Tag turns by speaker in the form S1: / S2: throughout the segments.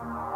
S1: you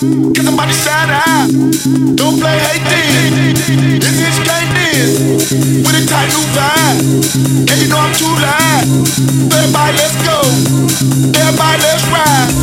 S1: Get. Ah, don't play. This. With a tight new vibe. And you know I'm too loud. Everybody, let's go. Everybody, let's ride.